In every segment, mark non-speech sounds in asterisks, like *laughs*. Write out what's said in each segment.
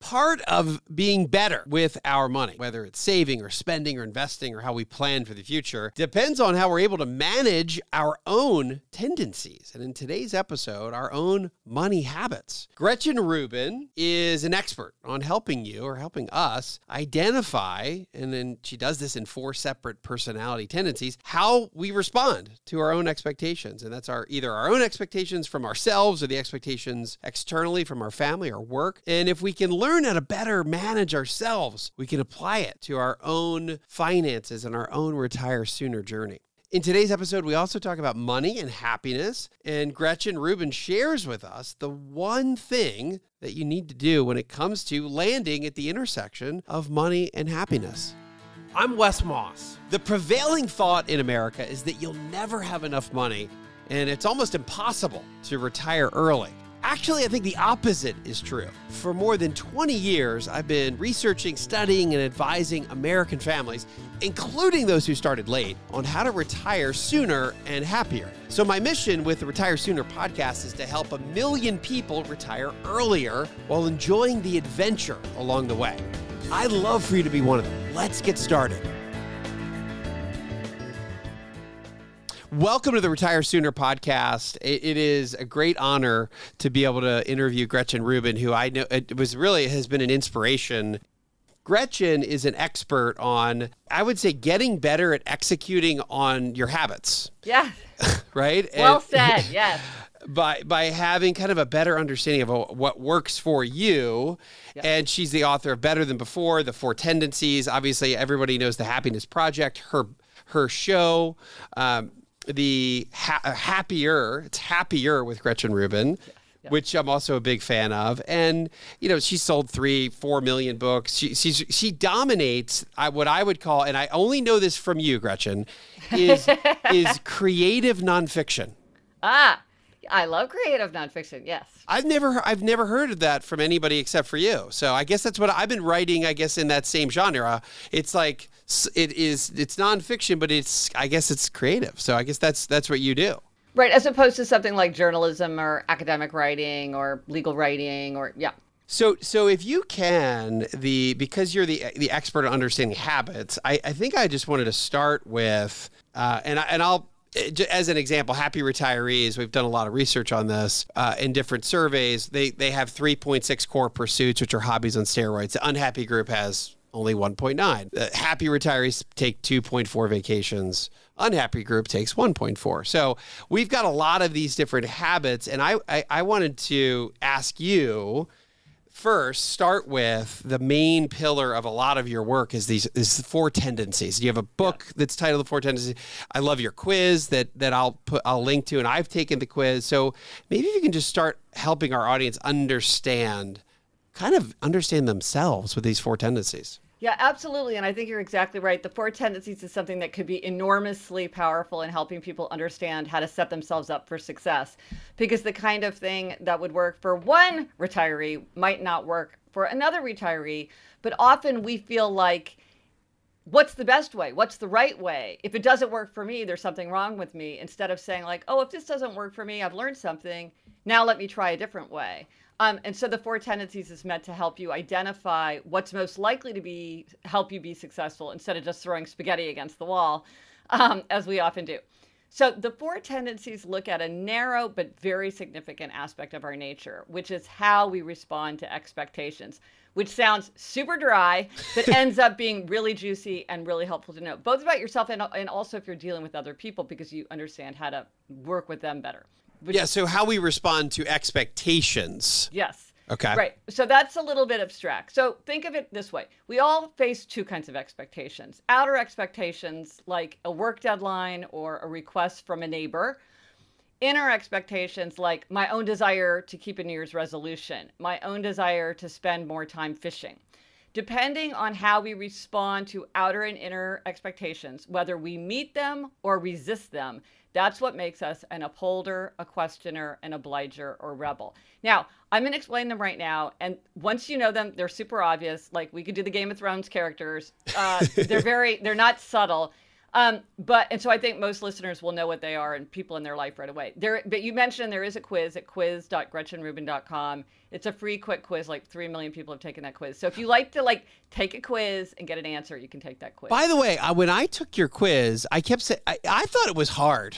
Part of being better with our money, whether it's saving or spending or investing or how we plan for the future, depends on how we're able to manage our own tendencies. And in today's episode, our own money habits. Gretchen Rubin is an expert on helping you or helping us identify, and then she does this in four separate personality tendencies, how we respond to our own expectations. And that's our either our own expectations from ourselves or the expectations externally from our family or work. And if we can learn learn how to better manage ourselves, we can apply it to our own finances and our own retire sooner journey. In today's episode, we also talk about money and happiness. And Gretchen Rubin shares with us the one thing that you need to do when it comes to landing at the intersection of money and happiness. I'm Wes Moss. The prevailing thought in America is that you'll never have enough money, and it's almost impossible to retire early. Actually, I think the opposite is true. For more than 20 years, I've been researching, studying, and advising American families, including those who started late, on how to retire sooner and happier. So, my mission with the Retire Sooner podcast is to help a million people retire earlier while enjoying the adventure along the way. I'd love for you to be one of them. Let's get started. Welcome to the Retire Sooner podcast. It, it is a great honor to be able to interview Gretchen Rubin, who I know it was really has been an inspiration. Gretchen is an expert on, I would say, getting better at executing on your habits. Yeah. *laughs* right? Well and, said. *laughs* Yes. By, by having kind of a better understanding of what works for you. Yep. And she's the author of Better Than Before, The Four Tendencies. Obviously, everybody knows the Happiness Project, her her show. Um, the ha- uh, happier. It's happier with Gretchen Rubin. Yeah. Which I'm also a big fan of, and you know she sold three, four million books. She she's, she dominates I, what I would call, and I only know this from you, Gretchen, is *laughs* is creative nonfiction. Ah, I love creative nonfiction. Yes. I've never I've never heard of that from anybody except for you. So I guess that's what I've been writing. I guess in that same genre, it's like it is it's nonfiction, but it's I guess it's creative. So I guess that's that's what you do. Right, as opposed to something like journalism or academic writing or legal writing or yeah. So so if you can the because you're the the expert on understanding habits, I, I think I just wanted to start with uh, and I, and I'll as an example, happy retirees, we've done a lot of research on this uh, in different surveys. They they have 3.6 core pursuits, which are hobbies on steroids. The unhappy group has only 1.9. Uh, happy retirees take 2.4 vacations. Unhappy group takes 1.4. So we've got a lot of these different habits. And I, I, I wanted to ask you first start with the main pillar of a lot of your work is these is four tendencies. You have a book yeah. that's titled The Four Tendencies. I love your quiz that that I'll put I'll link to and I've taken the quiz. So maybe you can just start helping our audience understand kind of understand themselves with these four tendencies. Yeah, absolutely. And I think you're exactly right. The four tendencies is something that could be enormously powerful in helping people understand how to set themselves up for success. Because the kind of thing that would work for one retiree might not work for another retiree. But often we feel like, what's the best way? What's the right way? If it doesn't work for me, there's something wrong with me. Instead of saying, like, oh, if this doesn't work for me, I've learned something. Now let me try a different way. Um, and so the four tendencies is meant to help you identify what's most likely to be help you be successful instead of just throwing spaghetti against the wall, um, as we often do. So the four tendencies look at a narrow but very significant aspect of our nature, which is how we respond to expectations, which sounds super dry, but *laughs* ends up being really juicy and really helpful to know, both about yourself and, and also if you're dealing with other people because you understand how to work with them better. Which, yeah, so how we respond to expectations. Yes. Okay. Right. So that's a little bit abstract. So think of it this way we all face two kinds of expectations outer expectations, like a work deadline or a request from a neighbor. Inner expectations, like my own desire to keep a New Year's resolution, my own desire to spend more time fishing. depending on how we respond to outer and inner expectations, whether we meet them or resist them, that's what makes us an upholder, a questioner, an obliger, or rebel. Now, I'm going to explain them right now. And once you know them, they're super obvious. Like we could do the Game of Thrones characters. Uh, they're *laughs* very, they're not subtle. Um, but and so I think most listeners will know what they are and people in their life right away. There, but you mentioned there is a quiz at quiz.gretchenrubin.com. It's a free quick quiz. Like three million people have taken that quiz. So if you like to like take a quiz and get an answer, you can take that quiz. By the way, uh, when I took your quiz, I kept saying I, I thought it was hard.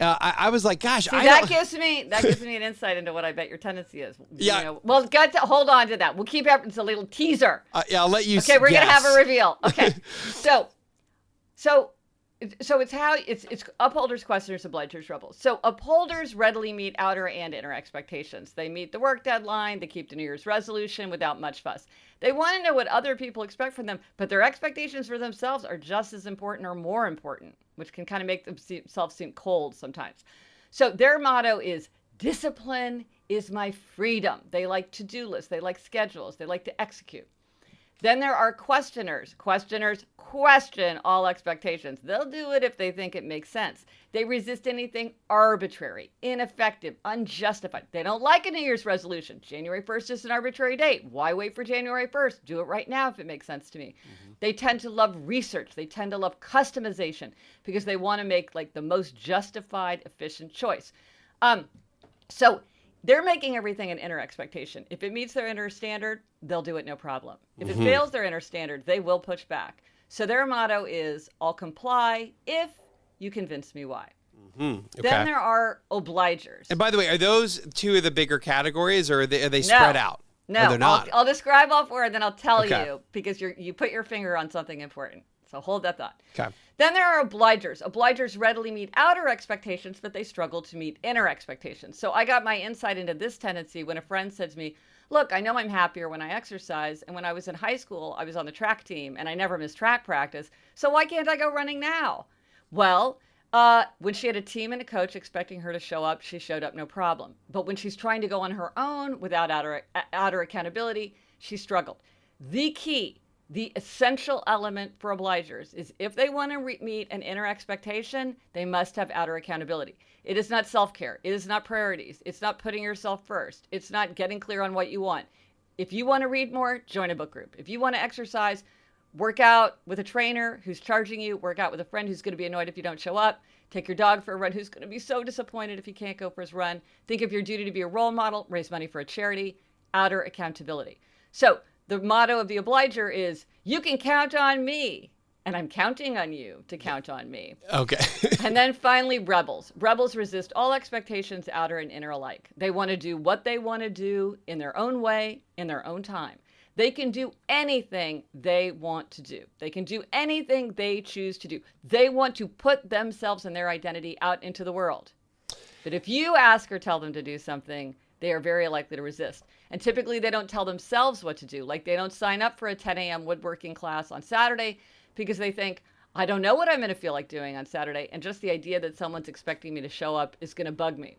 Uh, I, I, was like, gosh, See, I that don't... gives me that gives me *laughs* an insight into what I bet your tendency is. Yeah. You know, well, got to hold on to that. We'll keep it. It's a little teaser. Uh, yeah, I'll let you. Okay, we're guess. gonna have a reveal. Okay, *laughs* so, so so it's how it's it's upholders, questioners, obligers, rebels. So upholders readily meet outer and inner expectations. They meet the work deadline. They keep the New Year's resolution without much fuss. They want to know what other people expect from them, but their expectations for themselves are just as important or more important, which can kind of make themselves seem cold sometimes. So their motto is discipline is my freedom. They like to-do lists. They like schedules. They like to execute. Then there are questioners. Questioners question all expectations. They'll do it if they think it makes sense. They resist anything arbitrary, ineffective, unjustified. They don't like a New Year's resolution. January 1st is an arbitrary date. Why wait for January 1st? Do it right now if it makes sense to me. Mm-hmm. They tend to love research. They tend to love customization because they want to make like the most justified, efficient choice. Um, so they're making everything an inner expectation. If it meets their inner standard, they'll do it no problem. If mm-hmm. it fails their inner standard, they will push back. So their motto is I'll comply if you convince me why. Mm-hmm. Okay. Then there are obligers. And by the way, are those two of the bigger categories or are they, are they spread no. out? No, they're not. I'll, I'll, describe all four and then I'll tell okay. you because you you put your finger on something important. So hold that thought. Okay. Then there are obligers. Obligers readily meet outer expectations, but they struggle to meet inner expectations. So I got my insight into this tendency when a friend said to me, Look, I know I'm happier when I exercise. And when I was in high school, I was on the track team and I never missed track practice. So why can't I go running now? Well, uh, when she had a team and a coach expecting her to show up, she showed up no problem. But when she's trying to go on her own without outer, outer accountability, she struggled. The key the essential element for obligers is if they want to re- meet an inner expectation, they must have outer accountability. It is not self care. It is not priorities. It's not putting yourself first. It's not getting clear on what you want. If you want to read more, join a book group. If you want to exercise, work out with a trainer who's charging you, work out with a friend who's going to be annoyed if you don't show up, take your dog for a run who's going to be so disappointed if he can't go for his run. Think of your duty to be a role model, raise money for a charity, outer accountability. So, the motto of the obliger is you can count on me and i'm counting on you to count on me okay *laughs* and then finally rebels rebels resist all expectations outer and inner alike they want to do what they want to do in their own way in their own time they can do anything they want to do. They can do anything they choose to do. They want to put themselves and their identity out into the world. But if you ask or tell them to do something, they are very likely to resist. And typically, they don't tell themselves what to do. Like, they don't sign up for a 10 a.m. woodworking class on Saturday because they think, I don't know what I'm going to feel like doing on Saturday. And just the idea that someone's expecting me to show up is going to bug me.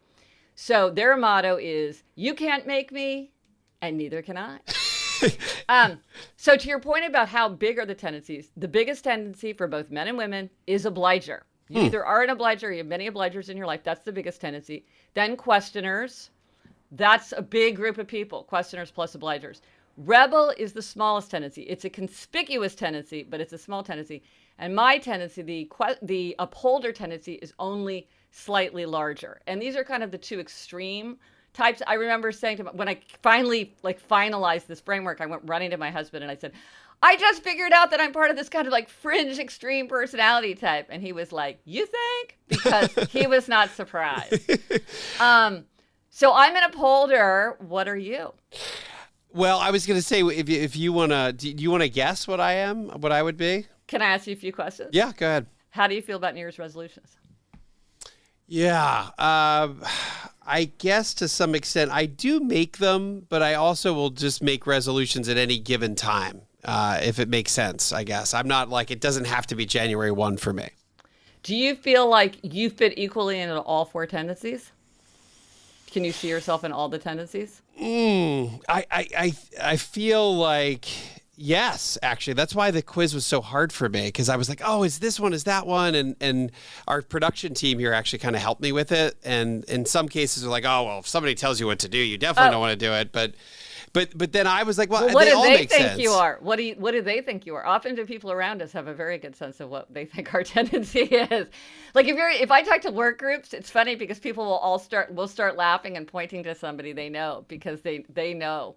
So, their motto is, You can't make me, and neither can I. *laughs* um, so, to your point about how big are the tendencies, the biggest tendency for both men and women is obliger. You hmm. either are an obliger, you have many obligers in your life. That's the biggest tendency. Then questioners, that's a big group of people, questioners plus obligers. Rebel is the smallest tendency. It's a conspicuous tendency, but it's a small tendency. And my tendency, the the upholder tendency, is only slightly larger. And these are kind of the two extreme types. I remember saying to my, when I finally like finalized this framework, I went running to my husband and I said, I just figured out that I'm part of this kind of like fringe extreme personality type. And he was like, You think? Because he was not surprised. *laughs* Um, so I'm an upholder. What are you? Well, I was going to say if you, if you want to, do you want to guess what I am? What I would be? Can I ask you a few questions? Yeah, go ahead. How do you feel about New Year's resolutions? Yeah, uh, I guess to some extent I do make them, but I also will just make resolutions at any given time uh, if it makes sense. I guess I'm not like it doesn't have to be January one for me. Do you feel like you fit equally into all four tendencies? Can you see yourself in all the tendencies? Mm, I, I, I, I feel like, Yes, actually, that's why the quiz was so hard for me because I was like, "Oh, is this one? Is that one?" And and our production team here actually kind of helped me with it. And in some cases, they're like, "Oh, well, if somebody tells you what to do, you definitely Oh. don't want to do it." But but but then I was like, "Well, Well, what they do they think sense. you are? What do you, what do they think you are? Often, do people around us have a very good sense of what they think our *laughs* tendency is? Like if you're if I talk to work groups, it's funny because people will all start will start laughing and pointing to somebody they know because they they know.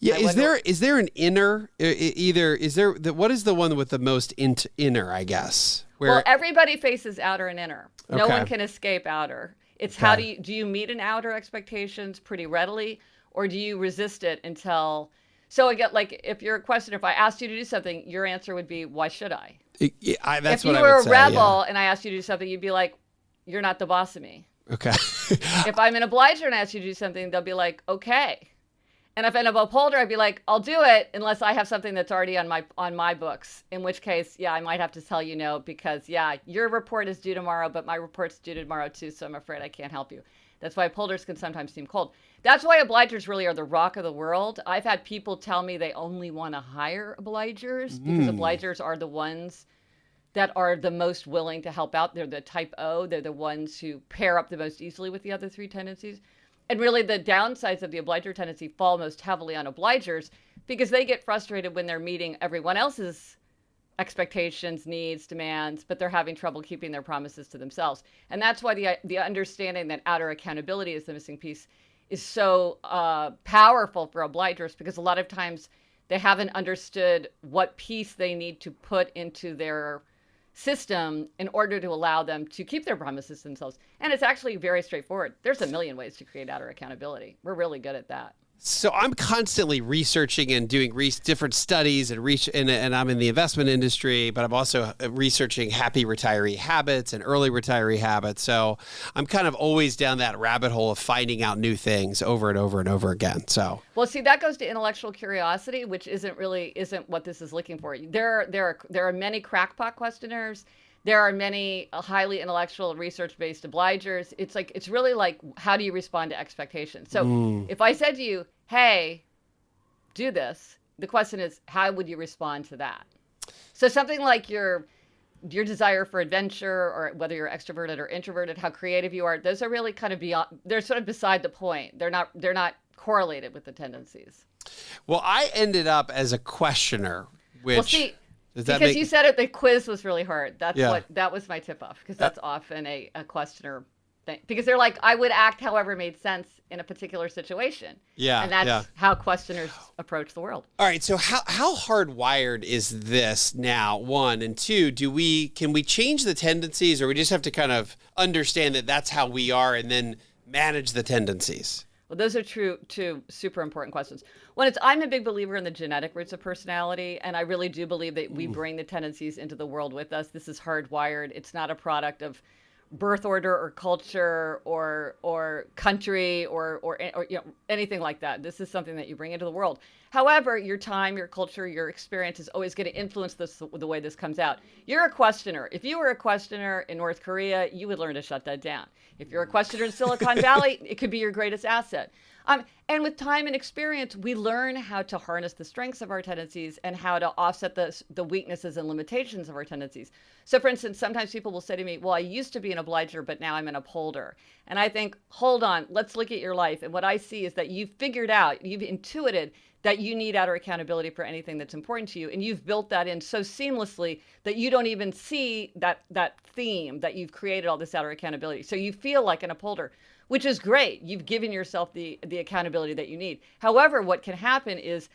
Yeah, I is wonder- there is there an inner either is there the, what is the one with the most int, inner? I guess where well, everybody faces outer and inner. No one can escape outer. It's how do you do you meet an outer expectations pretty readily, or do you resist it until? So again, like if you're a questioner, if I asked you to do something, your answer would be, "Why should I?" I- I- that's if you what I were would a say, rebel and I asked you to do something, you'd be like, "You're not the boss of me." Okay. *laughs* if I'm an obliger and I ask you to do something, they'll be like, "Okay." And if I'm a upholder, I'd be like, "I'll do it unless I have something that's already on my on my books." In which case, yeah, I might have to tell you no because yeah, your report is due tomorrow, but my report's due tomorrow too, so I'm afraid I can't help you. That's why upholders can sometimes seem cold. That's why obligers really are the rock of the world. I've had people tell me they only want to hire obligers because hmm. obligers are the ones that are the most willing to help out. They're the type O. They're the ones who pair up the most easily with the other three tendencies. And really, the downsides of the obliger tendency fall most heavily on obligers because they get frustrated when they're meeting everyone else's expectations, needs, demands, but they're having trouble keeping their promises to themselves. And that's why the the understanding that outer accountability is the missing piece is so uh, powerful for obligers because a lot of times they haven't understood what piece they need to put into their system in order to allow them to keep their promises themselves. And it's actually very straightforward. There's a million ways to create outer accountability. We're really good at that. So I'm constantly researching and doing re- different studies and reach and, and I'm in the investment industry, but I'm also uh, researching happy retiree habits and early retiree habits. So I'm kind of always down that rabbit hole of finding out new things over and over and over again. So Well, see, that goes to intellectual curiosity, which isn't really isn't what this is looking for. There, are there are there are many crackpot questionnaires. There are many uh, highly intellectual, research-based obligers. It's like it's really like how do you respond to expectations? So, if I said to you, "Hey, do this," the question is, how would you respond to that? So something like your your desire for adventure or whether you're extroverted or introverted, how creative you are, those are really kind of beyond they're sort of beside the point. They're not they're not correlated with the tendencies. well, I ended up as a questioner, which well, see, because make you said it, the quiz was really hard. That's Yeah. Uh, what that was my tip off because that's often a, a questioner thing. Because they're like, I would act however made sense in a particular situation. Yeah, and that's yeah. how questioners approach the world. All right, so how how hardwired is this now? One and two, do we can we change the tendencies, or we just have to kind of understand that that's how we are, and then manage the tendencies? Well, those are true two super important questions. One is I'm a big believer in the genetic roots of personality, and I really do believe that we bring the tendencies into the world with us. This is hardwired. It's not a product of birth order or culture or or country or or, or you know anything like that. This is something that you bring into the world. However, your time, your culture, your experience is always going to influence this the way this comes out. You're a questioner. If you were a questioner in North Korea, you would learn to shut that down. If you're a questioner in Silicon Valley, *laughs* it could be your greatest asset. Um, and with time and experience, we learn how to harness the strengths of our tendencies and how to offset the, the weaknesses and limitations of our tendencies. So, for instance, sometimes people will say to me, Well, I used to be an obliger, but now I'm an upholder. And I think, Hold on, let's look at your life. And what I see is that you've figured out, you've intuited that you need outer accountability for anything that's important to you and you've built that in so seamlessly that you don't even see that that theme that you've created all this outer accountability. So you feel like an upholder which is great. You've given yourself the the accountability that you need. However what can happen is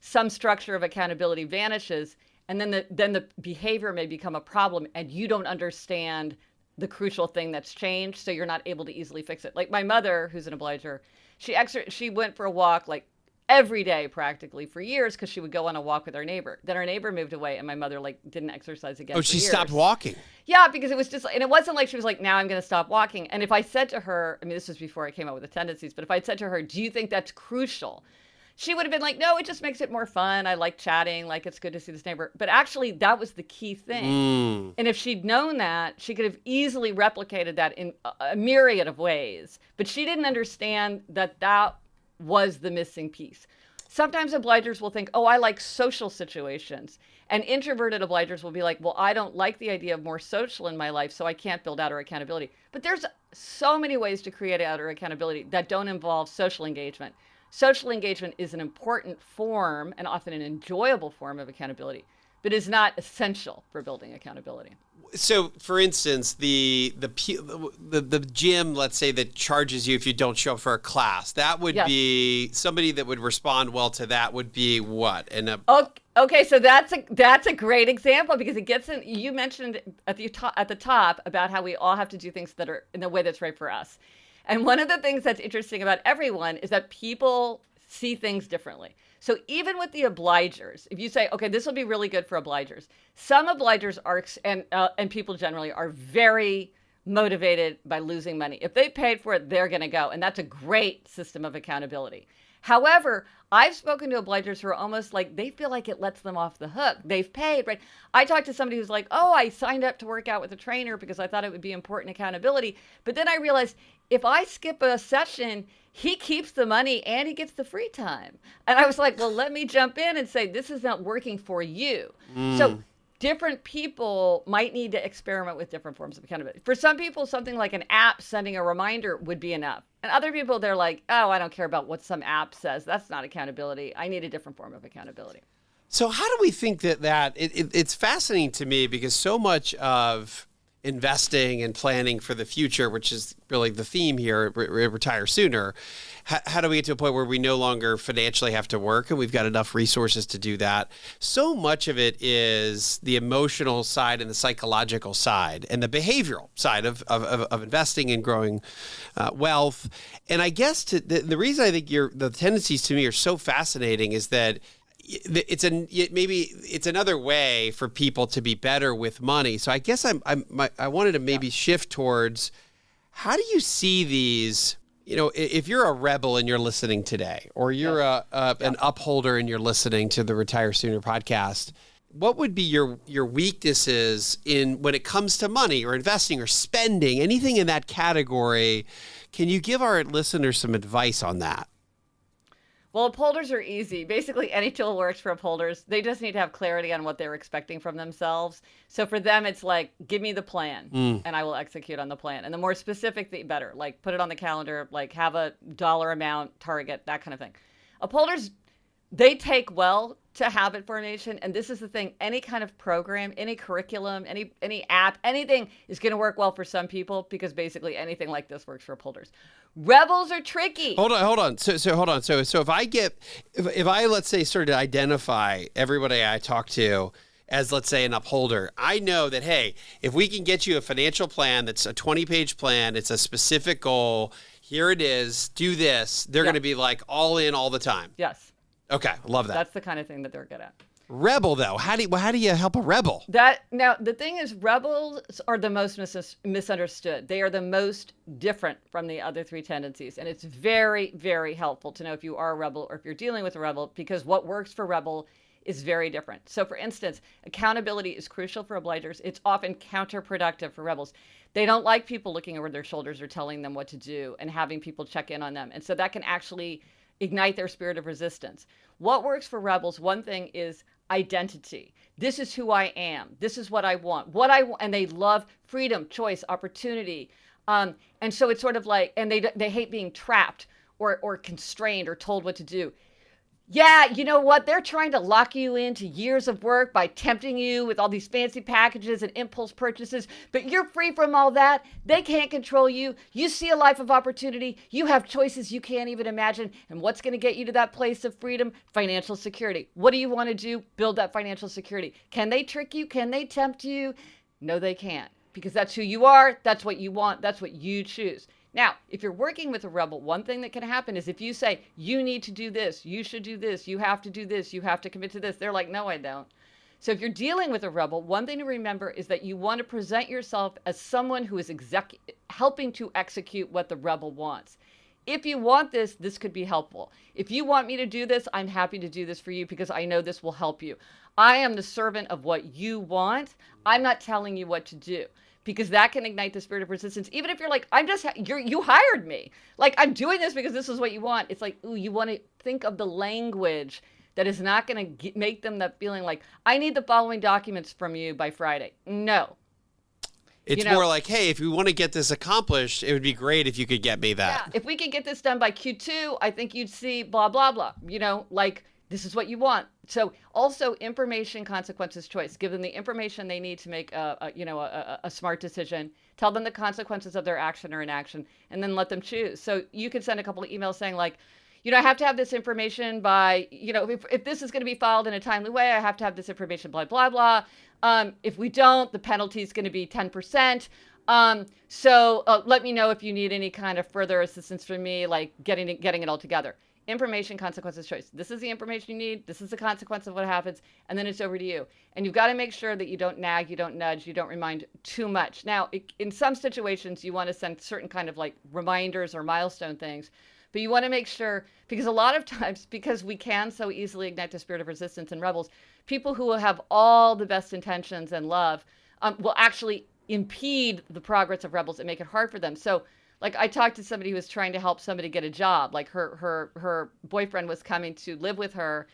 some structure of accountability vanishes and then the then the behavior may become a problem and you don't understand the crucial thing that's changed so you're not able to easily fix it. Like my mother who's an obliger she exer- she went for a walk like every day practically for years because she would go on a walk with our neighbor then our neighbor moved away and my mother like didn't exercise again Oh, she years. stopped walking. Yeah, because it was just, and it wasn't like she was like, now I'm going to stop walking. And if I said to her, I mean, this was before I came out with the tendencies, but if I'd said to her, do you think that's crucial? She would have been like, no, it just makes it more fun. I like chatting. Like, it's good to see this neighbor. But actually, that was the key thing. Mm. And if she'd known that, she could have easily replicated that in a, a myriad of ways. But she didn't understand that that was the missing piece. Sometimes obligers will think, oh, I like social situations. And introverted obligers will be like, well, I don't like the idea of more social in my life, so I can't build outer accountability. But there's so many ways to create outer accountability that don't involve social engagement. Social engagement is an important form and often an enjoyable form of accountability, but is not essential for building accountability. So for instance the the the the gym let's say that charges you if you don't show up for a class that would yes. be somebody that would respond well to that would be what? And a okay, okay so that's a that's a great example because it gets in you mentioned at the top at the top about how we all have to do things that are in the way that's right for us. And one of the things that's interesting about everyone is that people see things differently so even with the obligers, if you say, okay, this will be really good for obligers, some obligers are and uh, and people generally are very motivated by losing money. If they paid for it, they're going to go, and that's a great system of accountability. However, I've spoken to obligers who are almost like they feel like it lets them off the hook. They've paid, right? I talked to somebody who's like, "Oh, I signed up to work out with a trainer because I thought it would be important accountability." But then I realized if I skip a session, he keeps the money and he gets the free time. And I was like, well, let me jump in and say, this is not working for you. Mm. So different people might need to experiment with different forms of accountability. For some people, something like an app sending a reminder would be enough. And other people, they're like, oh, I don't care about what some app says. That's not accountability. I need a different form of accountability. So, how do we think that that it, it, it's fascinating to me because so much of investing and planning for the future, which is really the theme here, re- retire sooner. H- how do we get to a point where we no longer financially have to work and we've got enough resources to do that? So much of it is the emotional side and the psychological side and the behavioral side of, of, of investing and growing uh, wealth. And I guess to, the, the reason I think your the tendencies to me are so fascinating is that it's a maybe it's another way for people to be better with money. So I guess I'm, I'm my, I wanted to maybe yeah. shift towards how do you see these? You know, if you're a rebel and you're listening today, or you're yeah. a, a yeah. an upholder and you're listening to the Retire Sooner podcast, what would be your your weaknesses in when it comes to money or investing or spending, anything in that category? Can you give our listeners some advice on that? Well, upholders are easy. Basically, any tool works for upholders. They just need to have clarity on what they're expecting from themselves. So for them, it's like, give me the plan mm. and I will execute on the plan. And the more specific, the better. Like, put it on the calendar, like, have a dollar amount target, that kind of thing. Upholders, they take well to habit formation. And this is the thing any kind of program, any curriculum, any, any app, anything is going to work well for some people because basically anything like this works for upholders. Rebels are tricky. Hold on, hold on. So, so hold on. So, so if I get, if, if I let's say sort of identify everybody I talk to as let's say an upholder, I know that hey, if we can get you a financial plan that's a 20 page plan, it's a specific goal. Here it is. Do this. They're going to be like all in all the time. Yes. Okay, love that. That's the kind of thing that they're good at. Rebel though, how do you, how do you help a rebel? That now the thing is, rebels are the most mis- misunderstood. They are the most different from the other three tendencies, and it's very very helpful to know if you are a rebel or if you're dealing with a rebel because what works for rebel is very different. So, for instance, accountability is crucial for obligers. It's often counterproductive for rebels. They don't like people looking over their shoulders or telling them what to do and having people check in on them, and so that can actually ignite their spirit of resistance. What works for rebels? One thing is identity. This is who I am. This is what I want. What I want, and they love freedom, choice, opportunity. Um, and so it's sort of like, and they they hate being trapped or or constrained or told what to do. Yeah, you know what? They're trying to lock you into years of work by tempting you with all these fancy packages and impulse purchases, but you're free from all that. They can't control you. You see a life of opportunity. You have choices you can't even imagine. And what's going to get you to that place of freedom? Financial security. What do you want to do? Build that financial security. Can they trick you? Can they tempt you? No, they can't because that's who you are. That's what you want. That's what you choose. Now, if you're working with a rebel, one thing that can happen is if you say, you need to do this, you should do this, you have to do this, you have to commit to this, they're like, no, I don't. So if you're dealing with a rebel, one thing to remember is that you want to present yourself as someone who is exec- helping to execute what the rebel wants. If you want this, this could be helpful. If you want me to do this, I'm happy to do this for you because I know this will help you. I am the servant of what you want. I'm not telling you what to do because that can ignite the spirit of resistance. Even if you're like, I'm just, you're, you hired me. Like, I'm doing this because this is what you want. It's like, ooh, you want to think of the language that is not going to make them that feeling like, I need the following documents from you by Friday. No. It's you know, more like, hey, if we want to get this accomplished, it would be great if you could get me that. Yeah, if we could get this done by Q2, I think you'd see blah, blah, blah. You know, like, this is what you want. So also information consequences choice. Give them the information they need to make a, a you know a, a, smart decision. Tell them the consequences of their action or inaction, and then let them choose. So you can send a couple of emails saying like, you know, I have to have this information by you know if, if this is going to be filed in a timely way, I have to have this information. Blah blah blah. Um, if we don't, the penalty is going to be ten percent. Um, so uh, let me know if you need any kind of further assistance from me, like getting it, getting it all together information, consequences, choice. This is the information you need. This is the consequence of what happens. And then it's over to you. And you've got to make sure that you don't nag, you don't nudge, you don't remind too much. Now, in some situations, you want to send certain kind of like reminders or milestone things. But you want to make sure, because a lot of *laughs* times, because we can so easily ignite the spirit of resistance and rebels, people who will have all the best intentions and love um, will actually impede the progress of rebels and make it hard for them. So like I talked to somebody who was trying to help somebody get a job. Like her her her boyfriend was coming to live with her,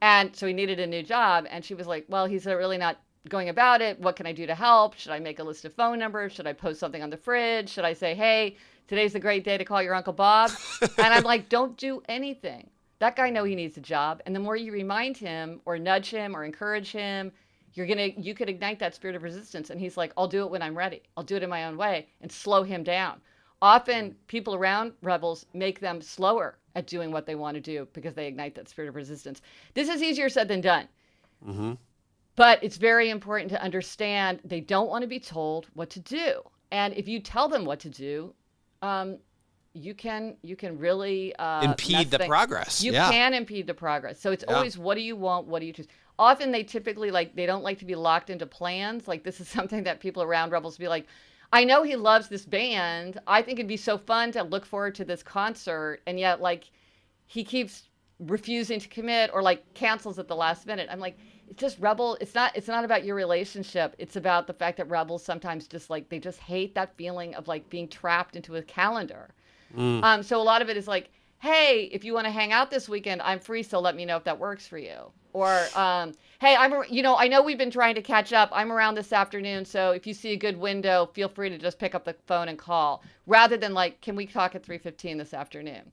and so he needed a new job. And she was like, "Well, he's really not going about it. What can I do to help? Should I make a list of phone numbers? Should I post something on the fridge? Should I say, hey, today's a great day to call your uncle Bob?" *laughs* and I'm like, "Don't do anything. That guy know he needs a job. And the more you remind him or nudge him or encourage him." You're gonna you could ignite that spirit of resistance and he's like, I'll do it when I'm ready. I'll do it in my own way and slow him down often people around rebels make them slower at doing what they want to do because they ignite that spirit of resistance. This is easier said than done. Mm-hmm. But it's very important to understand they don't want to be told what to do. And if you tell them what to do, um, you can you can really uh, impede the things. progress. You yeah. can impede the progress. So it's yeah. always what do you want? What do you choose? Often they typically like they don't like to be locked into plans. Like this is *laughs* something that people around rebels be like, I know he loves this band. I think it'd be so fun to look forward to this concert, and yet like he keeps refusing to commit or like cancels at the last minute. I'm like, it's just rebel. It's not. It's not about your relationship. It's about the fact that rebels sometimes just like they just hate that feeling of like being trapped into a calendar. Mm. Um, so a lot of it is like, hey, if you want to hang out this weekend, I'm free. So let me know if that works for you. Or um, hey, I'm, you know, I know we've been trying to catch up. I'm around this afternoon, so if you see a good window, feel free to just pick up the phone and call, rather than like, can we talk at 3:15 this afternoon?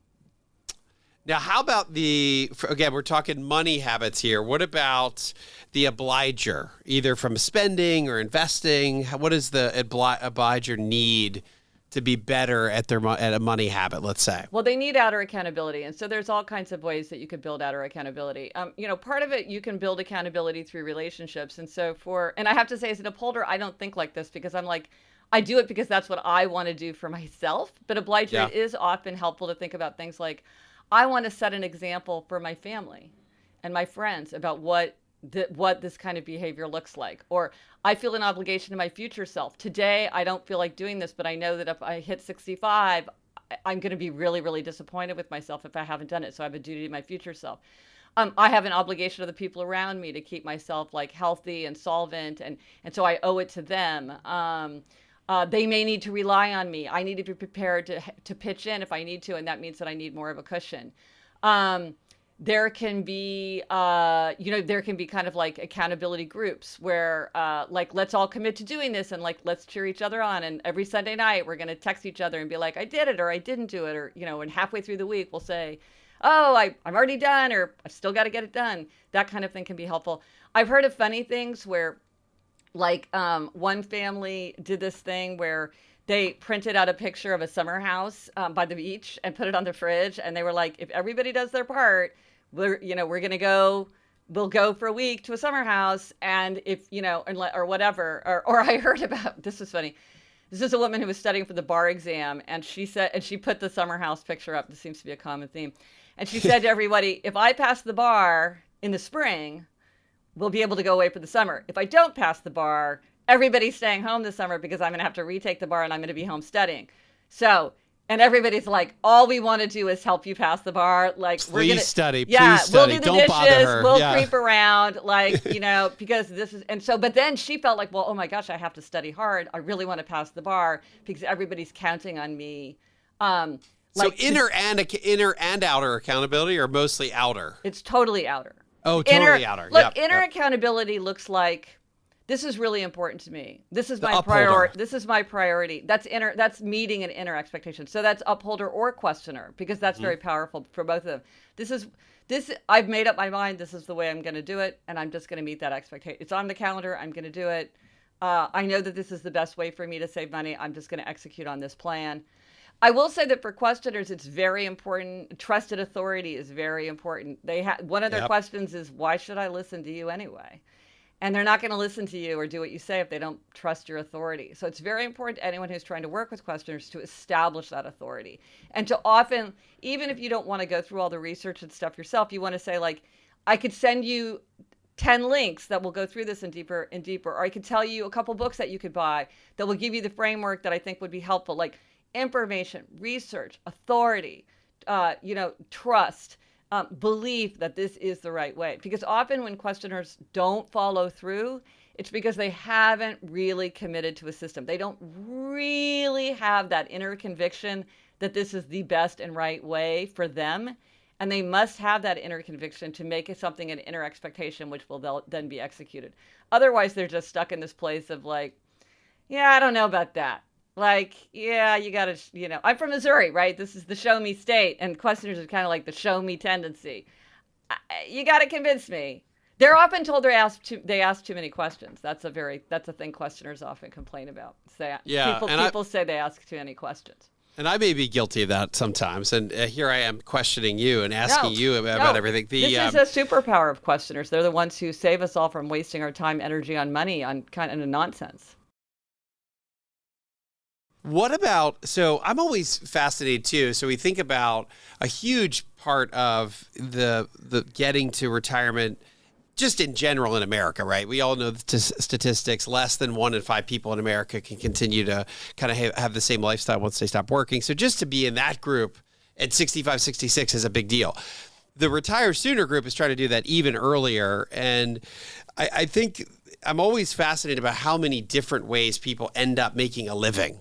Now, how about the again? We're talking money habits here. What about the obliger, either from spending or investing? What does the obliger need to be better at their at a money habit let's say well they need outer accountability and so there's all kinds of ways that you could build outer accountability um, you know part of it you can build accountability through relationships and so for and i have to say as an upholder i don't think like this because i'm like i do it because that's what i want to do for *laughs* myself but obliger yeah. is often helpful to think about things like i want to set an example for my family and my friends about what th- what this kind of behavior looks like. Or I feel an obligation to my future self. Today, I don't feel like doing this, but I know that if I hit 65, I'm going to be really, really disappointed with myself if I haven't done it. So I have a duty to my future self. Um, I have an obligation to the people around me to keep myself like healthy and solvent, and and so I owe it to them. Um, uh, they may need to rely on me. I need to be prepared to to pitch in if I need to, and that means that I need more of a cushion. Um, there can be uh, you know there can be kind of like accountability groups where uh, like let's all commit to doing this and like let's cheer each other on. And every sunday night we're going to text each other and be like i did it or i didn't do it or you know and halfway through the week we'll say oh I, i'm already done or i've still got to get it done. That kind of thing can be helpful. I've heard of funny things where like um, one family did this thing where they printed out a picture of a summer house um, by the beach and put it on the fridge and they were like if everybody does their part we're you know we're gonna go we'll go for a week to a summer house and if you know or whatever or, or i *laughs* heard about this was funny. This is a woman who was studying for the bar exam and she said and she put the summer house picture up. This seems to be a common theme. And she said to *laughs* everybody if i pass the bar in the spring we'll be able to go away for the summer. If i don't pass the bar everybody's staying home this summer because i'm going to have to retake the bar and i'm going to be home studying. So and everybody's like, all we want to do is help you pass the bar. Like Please we're gonna study. Yeah, Please study. we'll do the Don't dishes. We'll Yeah. creep around, like *laughs* you know, because this is. And so, but then she felt like, well, oh my gosh, I have to study hard. I really want to pass the bar because everybody's counting on me. Um, So like to- inner and inner and outer accountability, or mostly outer? it's totally outer. Oh, totally inner, outer. Look, Yep, inner yep. accountability looks like this is really important to me. This is The my priority. This is my priority. That's inner. That's meeting an inner expectation. So that's upholder or questioner because that's Mm-hmm. very powerful for both of them. This is this. I've made up my mind. This is the way I'm going to do it, and I'm just going to meet that expectation. It's on the calendar. I'm going to do it. Uh, I know that this is the best way for me to save money. I'm just going to execute on this plan. I will say that for questioners, it's very important. Trusted authority is very important. They ha- one of their Yep. questions is, "Why should I listen to you anyway?" And they're not going to listen to you or do what you say if they don't trust your authority. So it's very important to anyone who's trying to work with questioners to establish that authority and to often, even if you don't want to go through all the research and stuff yourself, you want to say like, "I could send you 10 links that will go through this in deeper and deeper or i could tell you a couple books that you could buy that will give you the framework that i think would be helpful like information research authority uh, you know trust um, belief that this is the right way. Because often when questioners don't follow through it's because they haven't really committed to a system. They don't really have that inner conviction that this is the best and right way for them. And they must have that inner conviction to make something an inner expectation which will then be executed. Otherwise they're just stuck in this place of like yeah i don't know about that like yeah you gotta you know i'm from missouri right this is the show me state and questioners are kind of like the show me tendency I, you gotta convince me they're often told they ask too they ask too many questions that's a very that's a thing questioners often complain about say Yeah, people, and I- people say they ask too many questions And I may be guilty of that sometimes. And uh, here I am questioning you and asking No, you about, no. about everything. The this um, is a superpower of questioners. They're the ones who save us all from wasting our time, energy on money on kind of nonsense. What about so I'm always fascinated too. So we think about a huge part of the the getting to retirement just in general in America, right? We all know the t- statistics. Less than one in five people in America can continue to kind of ha- have the same lifestyle once they stop working. So just to be in that group at 65, 66 is a big deal. The retire sooner group is trying to do that even earlier. And I, I think I'm always fascinated about how many different ways people end up making a living.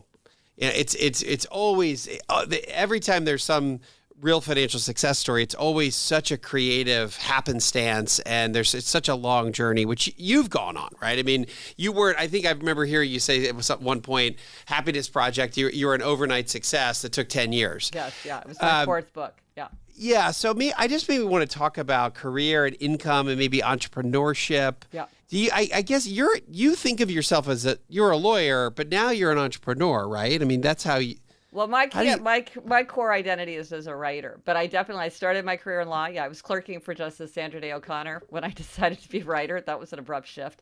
Yeah, it's it's it's always uh, every time there's some real financial success story, it's always such a creative happenstance, and there's it's such a long journey, which you've gone on, right? I mean, you weren't. I think I remember hearing you say it was at one point, Happiness Project. You you were an overnight success that took ten years. Yes, yeah. It was my Um, fourth book. Yeah. Yeah. So me, I just maybe want to talk about career and income and maybe entrepreneurship. Yeah. Do you, I, I guess you're you think of yourself as a you're a lawyer, but now you're an entrepreneur, right? I mean, that's how you. Well, my do you- my my core identity is as a writer, but I definitely I started my career in law. Yeah, I was clerking for Justice Sandra Day O'Connor when I *laughs* decided to be a writer. That was an abrupt shift,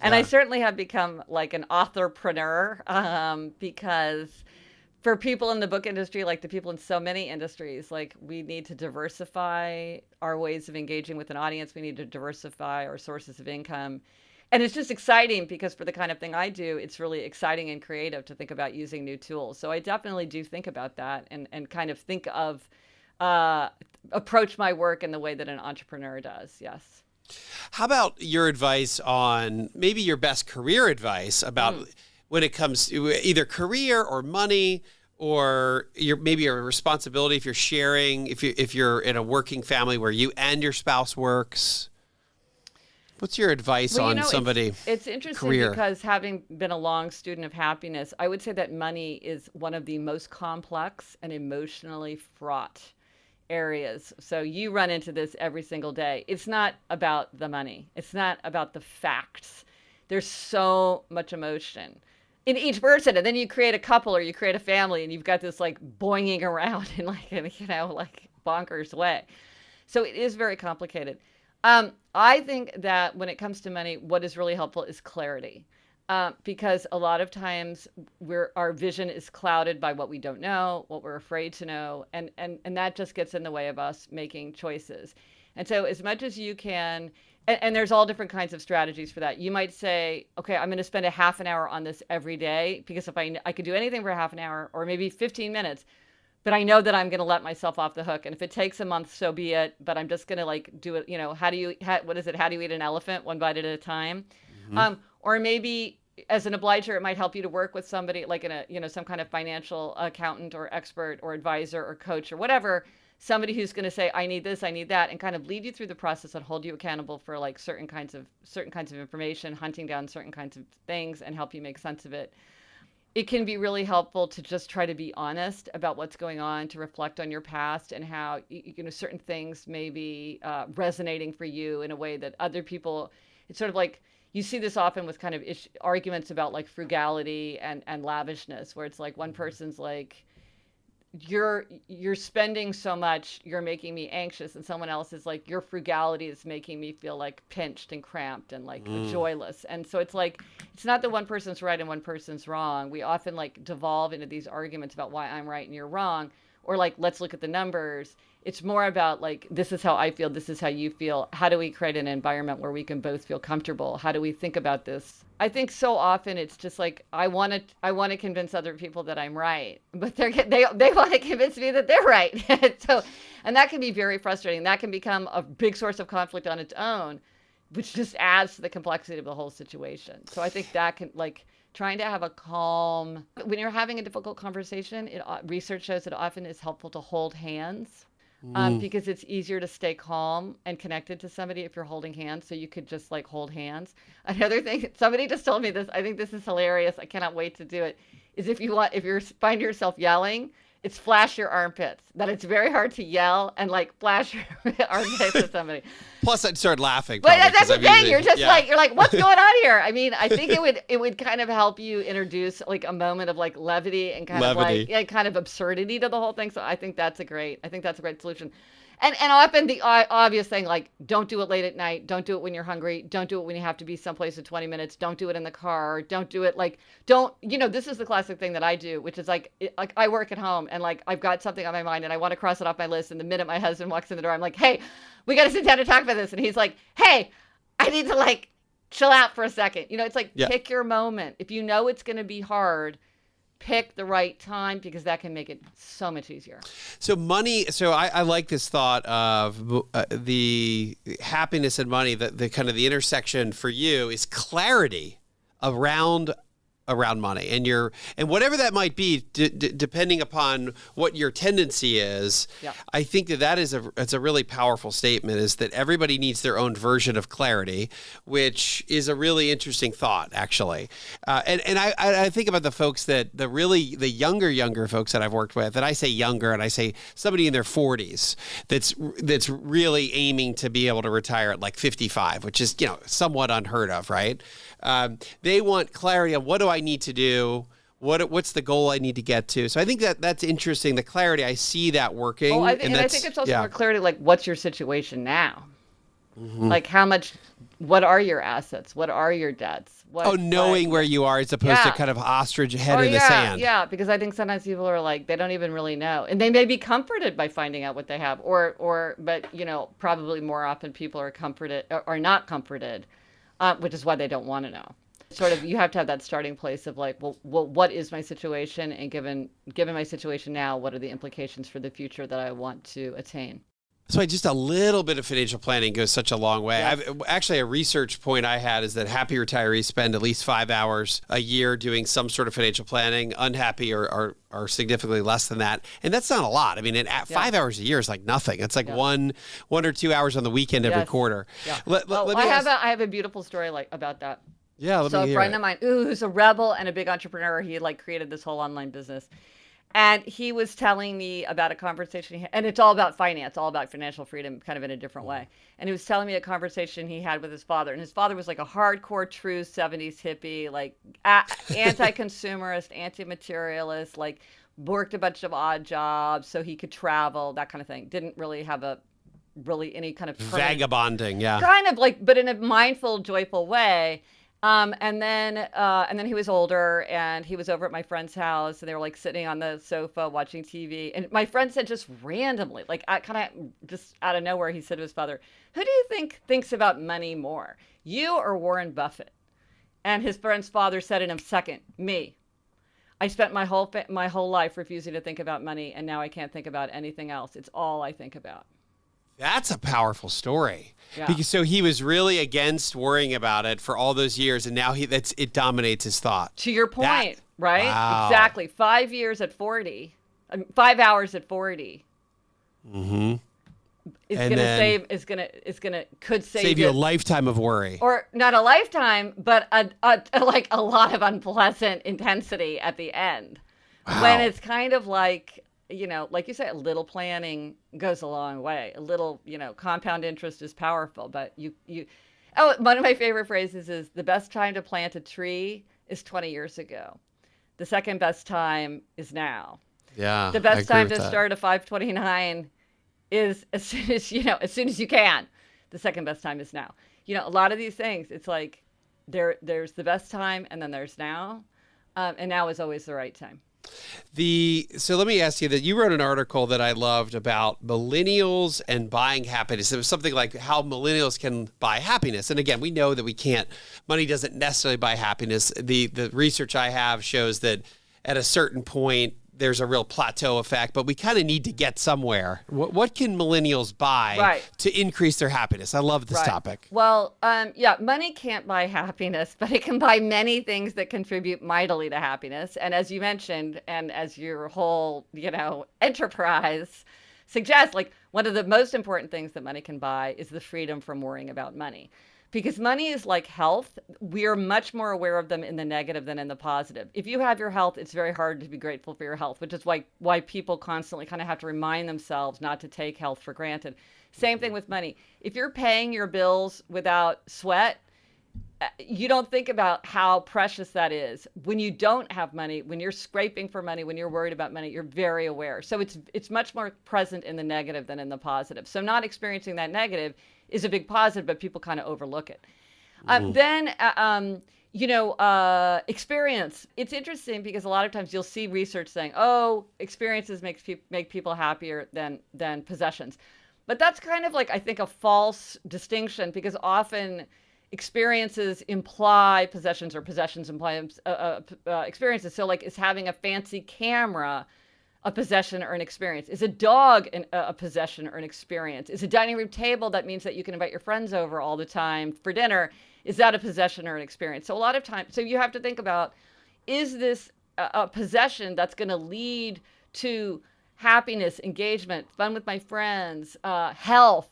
and I certainly have become like an authorpreneur um, because for people in the book industry, like the people in so many industries, like we need to diversify our ways of engaging with an audience. We need to diversify our sources of income. And it's just exciting because for the kind of thing I do, it's really exciting and creative to think about using new tools. So I definitely do think about that and, and kind of think of, uh, approach my work in the way that an entrepreneur does. Yes. How about your advice on maybe your best career advice about Mm. When it comes to either career or money or your maybe your responsibility if you're sharing if you if you're in a working family where you and your spouse works. What's your advice Well, you on know, it's- somebody? It's, interesting career? because having been a long student of happiness, I would say that money is one of the most complex and emotionally fraught areas. So you run into this every single day. It's not about the money. It's not about the facts. There's so much emotion in each person, and then you create a couple or you create a family, and you've got this like boinging around *laughs* in like a, you know like bonkers way. So it is very complicated. Um, I think that when it comes to money, what is really helpful is clarity. Uh, because a lot of times we're, our vision is clouded by what we don't know, what we're afraid to know, and, and, and that just gets in the way of us making choices. And so, as much as you can, and, and there's all different kinds of strategies for that. You might say, okay, I'm going to spend a half an hour on this every day because if I, I could do anything for half an hour or maybe 15 minutes, but I know that I'm going to let myself off the hook. And if it takes a month, so be it. But I'm just going to like do it. You know, how do you, how, what is it? How do you eat an elephant? One bite at a time. Mm-hmm. Um, or maybe as an obliger, it might help you to work with somebody like in a, you know, some kind of financial accountant or expert or advisor or coach or whatever. Somebody who's going to say, I need this, I need that, and kind of lead you through the process and hold you accountable for like certain kinds of certain kinds of information, hunting down certain kinds of things, and help you make sense of it it can be really helpful to just try to be honest about what's going on, to reflect on your past and how you know certain things may be uh, resonating for you in a way that other people. It's sort of like you see this often with kind of ish, arguments about like frugality and and lavishness, where it's like one person's like you're you're spending so much you're making me anxious and someone else is like your frugality is making me feel like pinched and cramped and like mm. joyless. And so it's like it's not that one person's right and one person's wrong. We often like devolve into these arguments about why i'm right and you're wrong or like let's look at the numbers. It's more about like this is how i feel this is how you feel. How do we create an environment where we can both feel comfortable? How do we think about this? I think so often it's just like i want to i want to convince other people that i'm right but they're they they want to *laughs* convince me that they're right. *laughs* So and that can be very frustrating. That can become a big source of conflict on its own which just adds to the complexity of the whole situation. So i think that can like trying to have a calm when you're having a difficult conversation it research shows it often is helpful to hold hands um, mm. because it's easier to stay calm and connected to somebody if you're holding hands. So you could just like hold hands. *laughs* Another thing, somebody just told me this. I think this is hilarious. I cannot wait to do it. Is if you want, if you find yourself yelling, it's flash your armpits. That it's very hard to yell and like flash your *laughs* armpits at somebody. Plus, I'd start laughing. But uh, that's the I'm thing. Usually, you're just yeah. like you're like, what's going on here? I mean, I think it would it would kind of help you introduce like a moment of like levity and kind levity. of like yeah, kind of absurdity to the whole thing. So I think that's a great. I think that's a great solution and and often the obvious thing like don't do it late at night. Don't do it when you're hungry. Don't do it when you have to be someplace in 20 minutes. Don't do it in the car. Don't do it like don't you know this is the classic thing that i do which is like like i work at home and like i've got something on my mind and i want to cross it off my list. And the minute my *laughs* husband walks in the door i'm like hey we got to sit down and talk about this. And he's like hey i need to like chill out for a second. You know it's like yeah. pick your moment. If you know it's going to be hard pick the right time because that can make it so much easier. So money. So I, I like this thought of uh, the happiness and money. That the kind of the intersection for you is clarity around around money. And your and whatever that might be d- d- depending upon what your tendency is i think that that is a it's a really powerful statement is that everybody needs their own version of clarity which is a really interesting thought actually. Uh, and and I, I think about the folks that the really the younger younger folks that i've worked with and i say younger and i say somebody in their 40s that's that's really aiming to be able to retire at like 55 which is you know somewhat unheard of right um, they want clarity on what do I need to do. What, what's the goal I need to get to? So I think that that's interesting. The clarity, I see that working. Oh, I, th- and, and I think it's also yeah. more clarity. Like, what's your situation now? Mm-hmm. Like, how much? What are your assets? What are your debts? What, oh, knowing where you are as opposed yeah. to kind of ostrich head oh, in yeah, the sand. Yeah, because I think sometimes people are like they don't even really know, and they may be comforted by finding out what they have, or or but you know probably more often people are comforted or not comforted, uh, which is why they don't want to know. Sort of you have to have that starting place of like well, well what is my situation? And given given my situation now what are the implications for the future that i want to attain that's why just a little bit of financial planning goes such a long way. Yes. I've, actually, a research point I had is that happy retirees spend at least five hours a year doing some sort of financial planning. Unhappy are, are, are significantly less than that, and that's not a lot. I mean, at yeah. five hours a year is like nothing. It's like yeah. one one or two hours on the weekend every yes. quarter. Yeah. Let, well, let I ask- have a I have a beautiful story like about that. Yeah, let me hear. so a friend it. of mine, ooh, who's a rebel and a big entrepreneur, he like created this whole online business, and he was telling me about a conversation, had, and it's all about finance, all about financial freedom, kind of in a different mm-hmm. way. And he was telling me a conversation he had with his father, and his father was like a hardcore, true '70s hippie, like a- anti-consumerist, *laughs* anti-materialist, like worked a bunch of odd jobs so he could travel, that kind of thing. Didn't really have a really any kind of mm-hmm. vagabonding, yeah, kind of like, but in a mindful, joyful way um, and then uh, and then he was older and he was over at my friend's house and they were like sitting on the sofa watching TV. And my friend said just randomly, like I kind of just out of nowhere, he said to his father, "Who do you think thinks about money more, you or Warren Buffett?" And his friend's father said in a second, "Me." I spent my whole my whole life refusing to think about money, and now I can't think about anything else. It's all I think about. That's a powerful story. Yeah. Because so he was really against worrying about it for all those years, and now he that's it dominates his thought. To your point, That- right? Wow. Exactly. Five years at forty, five hours at 40 Mm-hmm. is And gonna save. Is gonna is gonna could save, Save you a lifetime of worry. or not a lifetime, but a, a like a lot of unpleasant intensity at the end. When it's kind of like you know, like you said, a little planning goes a long way. A little, you know, compound interest is powerful, but you you. Oh, one of my favorite phrases is the best time to plant a tree is 20 years ago. The second best time is now. yeah. The best time to that. start a 529 is as *laughs* soon as you know, as soon as you can. The second best time is now. You know, a lot of these things, it's like there there's the best time and then there's now, um, and now is always the right time. The so let me ask you that you wrote an article that I loved about millennials and buying happiness. It was something like how millennials can buy happiness. And again, we know that we can't. Money doesn't necessarily buy happiness. The the research I have shows that at a certain point there's a real plateau effect, but we kind of need to get somewhere. What, what can millennials buy Right. to increase their happiness? I love this Right. topic. Well, um, yeah, money can't buy happiness, but it can buy many things that contribute mightily to happiness. And as you mentioned, and as your whole, you know, enterprise suggests, like one of the most important things that money can buy is the freedom from worrying about money. Because money is like health. We are much more aware of them in the negative than in the positive. If you have your health, it's very hard to be grateful for your health, which is why why people constantly kind of have to remind themselves not to take health for granted. Same thing with money. If you're paying your bills without sweat, uh, you don't think about how precious that is. When you don't have money, when you're scraping for money, when you're worried about money, you're very aware. So it's it's much more present in the negative than in the positive. So not experiencing that negative is a big positive, but people kind of overlook it. Um, then, uh, um, you know, uh, experience. It's interesting because a lot of times you'll see research saying, "Oh, experiences makes people make people happier than than possessions," but that's kind of like I think a false distinction because often experiences imply possessions or possessions imply uh, uh, uh, experiences. So, like, is having a fancy camera a possession or an experience? Is a dog an, a possession or an experience? Is a dining room table that means that you can invite your friends over all the time for dinner? Is that a possession or an experience? So a lot of times, so you have to think about: is this a, a possession that's going to lead to happiness, engagement, fun with my friends, uh, health?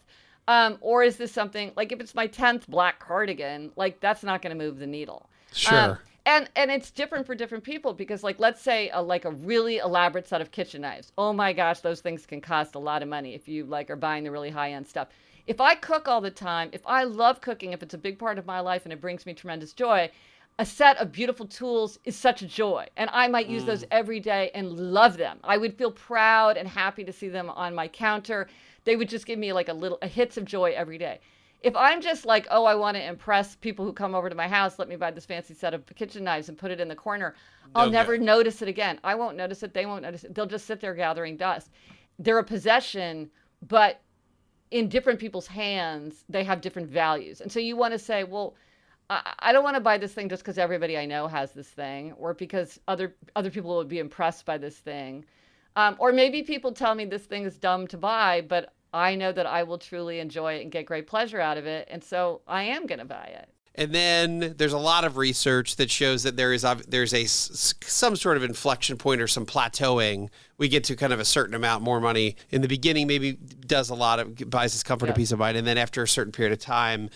Um, or is this something like if it's my 10th black cardigan, like that's not going to move the needle. Sure. Um, and and it's different for different people because like let's say a, like a really elaborate set of kitchen knives. Oh my gosh, those things can cost a lot of money if you like are buying the really high end stuff. If I cook all the time, if I love cooking, if it's a big part of my life and it brings me tremendous joy, a set of beautiful tools is such a joy. And I might use those mm. every day and love them. I would feel proud and happy to see them on my counter. They would just give me like a little a hits of joy every day. If I'm just like, oh, I want to impress people who come over to my house, let me buy this fancy set of kitchen knives and put it in the corner, I'll No never notice it again. I won't notice it. They won't notice it. They'll just sit there gathering dust. They're a possession, but in different people's hands, they have different values. And so you want to say, well, I, I don't want to buy this thing just because everybody I know has this thing, or because other other people would be impressed by this thing, um, or maybe people tell me this thing is dumb to buy, but I know that I will truly enjoy it and get great pleasure out of it, and so I am going to buy it. And then there's a lot of research that shows that there is there's a some sort of inflection point or some plateauing. We get to kind of a certain amount more money in the beginning. Maybe does a lot of buys us comfort, a Yeah. peace of mind, and then after a certain period of time,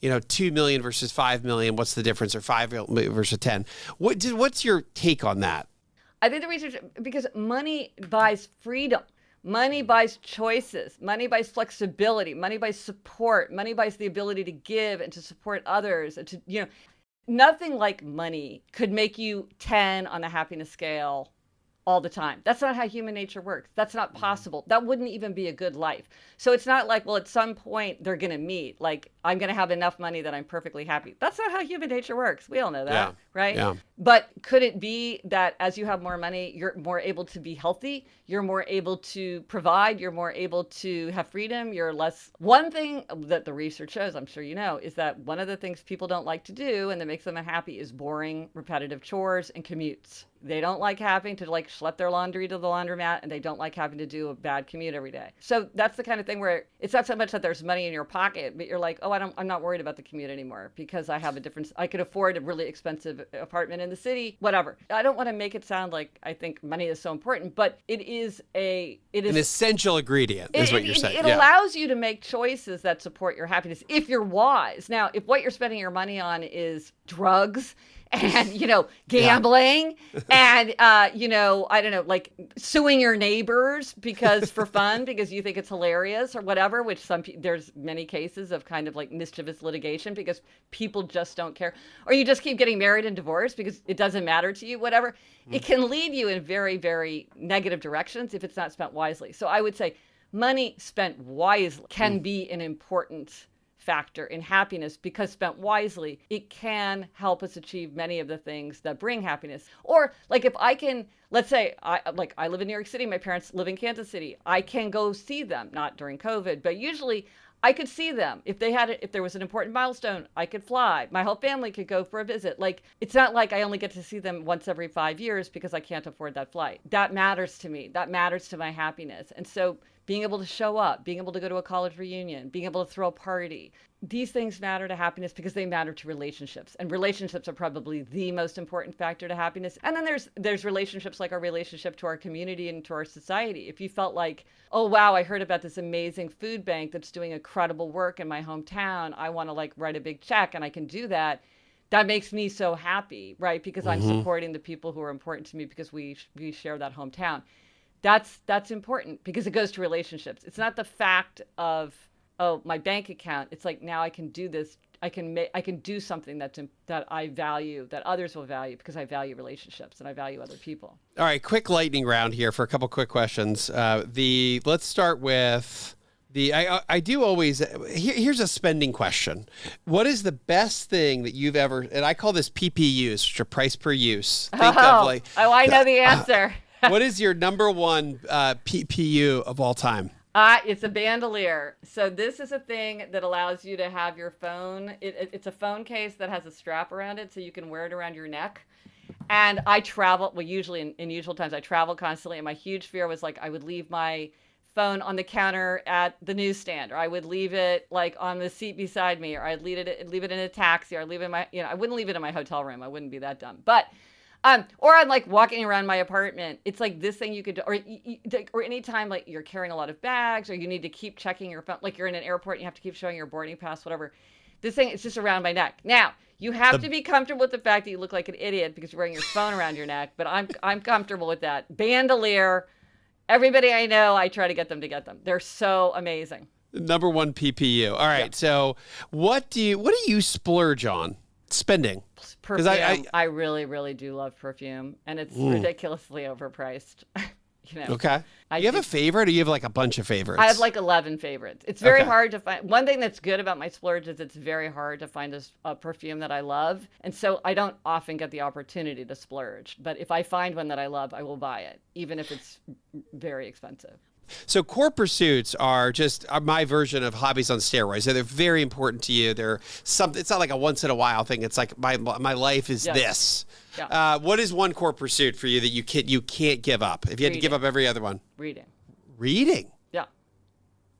you know, two million versus five million. What's the difference? Or five versus ten? What did, what's your take on that? I think the research because money buys freedom. Money buys choices. Money buys flexibility. Money buys support. Money buys the ability to give and to support others. And to you know, nothing like money could make you ten on the happiness scale all the time. That's not how human nature works. That's not mm-hmm. possible. That wouldn't even be a good life. So it's not like, well, at some point they're going to meet. Like, I'm going to have enough money that I'm perfectly happy. That's not how human nature works. We all know that, Yeah. right? Yeah. But could it be that as you have more money, you're more able to be healthy? You're more able to provide? You're more able to have freedom? You're less. One thing that the research shows, I'm sure you know, is that one of the things people don't like to do and that makes them unhappy is boring, repetitive chores and commutes. They don't like having to like schlep their laundry to the laundromat and they don't like having to do a bad commute every day. So that's the kind of thing where it's not so much that there's money in your pocket, but you're like, oh, I don't, I'm not worried about the commute anymore because I have a different, I could afford a really expensive apartment in the city, whatever. I don't want to make it sound like I think money is so important, but it is a, it is an essential ingredient, is what it, you're it- saying. It yeah. allows you to make choices that support your happiness if you're wise. Now, if what you're spending your money on is drugs *laughs* and you know gambling *laughs* and uh, you know I don't know like suing your neighbors because for fun *laughs* because you think it's hilarious or whatever, which some there's many cases of kind of like mischievous litigation because people just don't care, or you just keep getting married and divorced because it doesn't matter to you, whatever. It can lead you in very very negative directions if it's not spent wisely. So I would say money spent wisely can be an important factor in happiness because spent wisely it can help us achieve many of the things that bring happiness or like if i can let's say i like i live in new york city my parents live in kansas city i can go see them not during covid but usually I could see them if they had. If there was an important milestone, I could fly. My whole family could go for a visit. Like it's not like I only get to see them once every five years because I can't afford that flight. That matters to me. That matters to my happiness. And so being able to show up, being able to go to a college reunion, being able to throw a party. These things matter to happiness because they matter to relationships. And relationships are probably the most important factor to happiness. And then there's there's relationships like our relationship to our community and to our society. If you felt like, "Oh wow, I heard about this amazing food bank that's doing incredible work in my hometown. I want to like write a big check and I can do that." That makes me so happy, right? Because I'm mm-hmm. supporting the people who are important to me because we we share that hometown that's that's important because it goes to relationships it's not the fact of oh my bank account it's like now i can do this i can make i can do something that's that i value that others will value because i value relationships and i value other people All right, quick lightning round here for a couple quick questions. Uh, the let's start with the I I- I do always here, here's a spending question. What is the best thing that you've ever and I call this PPUs, which are price per use. Think oh, of like oh i know the *laughs* answer *laughs* what is your number one uh, PPU of all time? Uh, it's a bandolier. So this is a thing that allows you to have your phone. It, it- it's a phone case that has a strap around it, so you can wear it around your neck. And I travel. Well, usually in, in usual times, I travel constantly. And my huge fear was like I would leave my phone on the counter at the newsstand, or I would leave it like on the seat beside me, or I'd leave it leave it in a taxi, or I'd leave it in my you know I wouldn't leave it in my hotel room. I wouldn't be that dumb, but. Um, or I'm like walking around my apartment. It's like this thing you could do, or y- y- like- or anytime like you're carrying a lot of bags, or you need to keep checking your phone, like you're in an airport and you have to keep showing your boarding pass, whatever. This thing, it's just around my neck. Now you have to be comfortable with the fact that you look like an idiot because you're wearing your phone around your neck. But I'm I'm comfortable with that. Bandolier, everybody I know, I try to get them to get them. They're so amazing. Number one PPU. All right. So what do you what do you splurge on? Spending. Perfume. I- I, I- really, really do love perfume, and it's ridiculously overpriced. *laughs* you know. Okay. I you have do- a favorite or you have like a bunch of favorites? I have like 11 favorites. It's very Okay. hard to find. One thing that's good about my splurge is it's very hard to find a perfume that I love. And so I don't often get the opportunity to splurge. But if I find one that I love, I will buy it, even if it's very expensive. So core pursuits are just are my version of hobbies on steroids. They're very important to you. They're something. It's not like a once in a while thing. It's like my my life is Yeah. this. Yeah. Uh, what is one core pursuit for you that you can't you can't give up? If you had to give up every other one, Reading. reading. Yeah.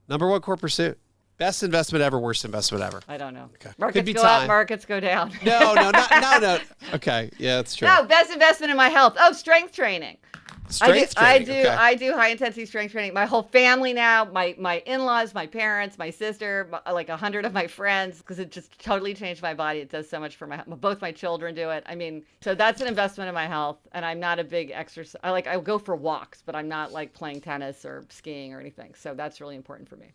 Number one core pursuit. Best investment ever. Worst investment ever. I don't know. Could Markets be go time. up, markets go down. No, no, not, no, no. *laughs* Okay, yeah, that's true. No, best investment in my health. Oh, strength training. Strength I do, training. I do, okay. I do high intensity strength training. My whole family now, my my in-laws, my parents, my sister, my, like a hundred of my friends, because it just totally changed my body. It does so much for my both my children do it. I mean, so that's an investment in my health. And I'm not a big exercise. I like I go for walks, but I'm not like playing tennis or skiing or anything. So that's really important for me.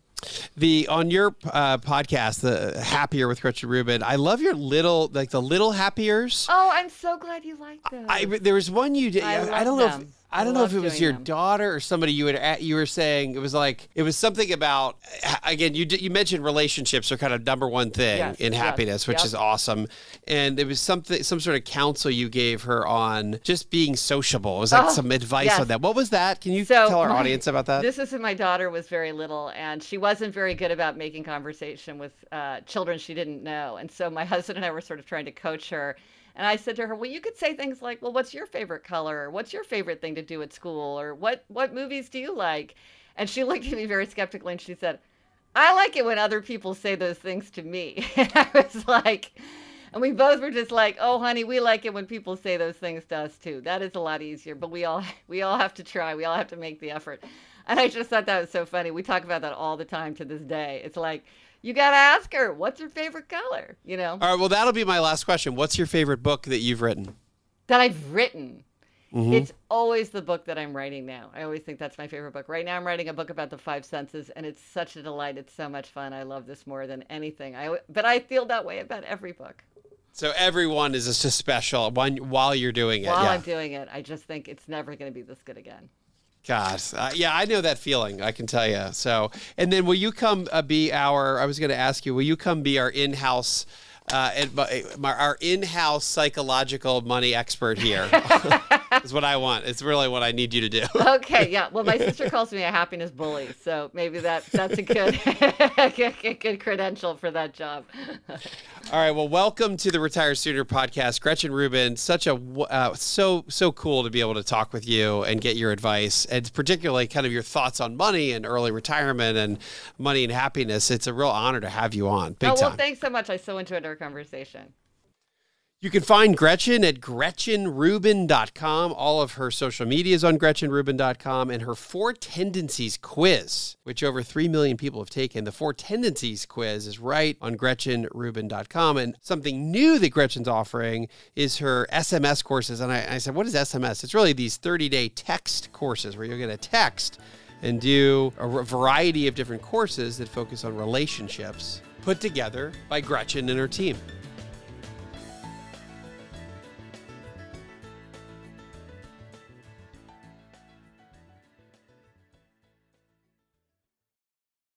the on your uh, podcast, the Happier with Gretchen Rubin. I love your little like the little happiers. Oh, I'm so glad you like them. I there was one you did. I I, love don't know. If, I I don't know if it was your them. daughter or somebody you had. You were saying it was like it was something about. Again, you you mentioned relationships are kind of number one thing Yes, in yes, happiness, which yep. is awesome. And it was something some sort of counsel you gave her on just being sociable. It was like Oh, some advice yes. on that. What was that? Can you So tell our my- audience about that? This is when my daughter was very little, and she was wasn't very good about making conversation with uh, children she didn't know. And so my *laughs* husband and I were sort of trying to coach her. And I said to her, "Well, you could say things like, "Well, what's your favorite color? Or what's your favorite thing to do at school? Or what what movies do you like?" And she *laughs* looked at me very skeptically and she said, "I like it when other people say those things to me." *laughs* And I was like, and we both were just like, "Oh, honey, we like it when people say those things to us too. That is a lot easier, but we all *laughs* we all have to try. We all have to make the effort." And I just thought that was so funny. We talk about that all the time to this day. It's like you got to ask her, "What's her favorite color?" You know. All right. Well, that'll be my last question. What's your favorite book that you've written? That I've written. Mm-hmm. It's always the book that I'm writing now. I always think that's my favorite book. Right now, I'm writing a book about the five senses, and it's such a delight. It's so much fun. I love this more than anything. I but I feel that way about every book. So everyone is just special when, while you're doing it. While yeah. I'm doing it, I just think it's never going to be this good again. God, uh, yeah, I know that feeling. I can tell you. So, and then will you come uh, be our? I was going to ask you. Will you come be our in-house? Uh, and our in-house psychological money expert here *laughs* is what I want. It's really what I need you to do. *laughs* okay, yeah. Well, my sister calls me a happiness bully, so maybe that that's a good good, *laughs* good credential for that job. All right. Well, welcome to the Retire Sooner podcast, Gretchen Rubin. Such a uh, so so cool to be able to talk with you and get your advice, and particularly kind of your thoughts on money and early retirement and money and happiness. It's a real honor to have you on. Big oh, well, time. thanks so much. I so enjoyed our conversation. You can find Gretchen at GretchenRubin.com. All of her social media is on GretchenRubin.com and her Four Tendencies quiz, which over 3 million people have taken. The Four Tendencies quiz is right on GretchenRubin.com. And something new that Gretchen's offering is her SMS courses. And I, I said, What is SMS? It's really these 30 day text courses where you'll get a text and do a variety of different courses that focus on relationships put together by Gretchen and her team.